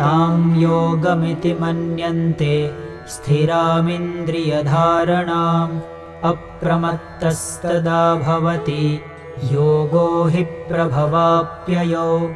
तां योगमिति मन्यन्ते स्थिरामिन्द्रियधारणाम् अप्रमत्तस्तदा भवति। योगो हि प्रभवाप्ययो।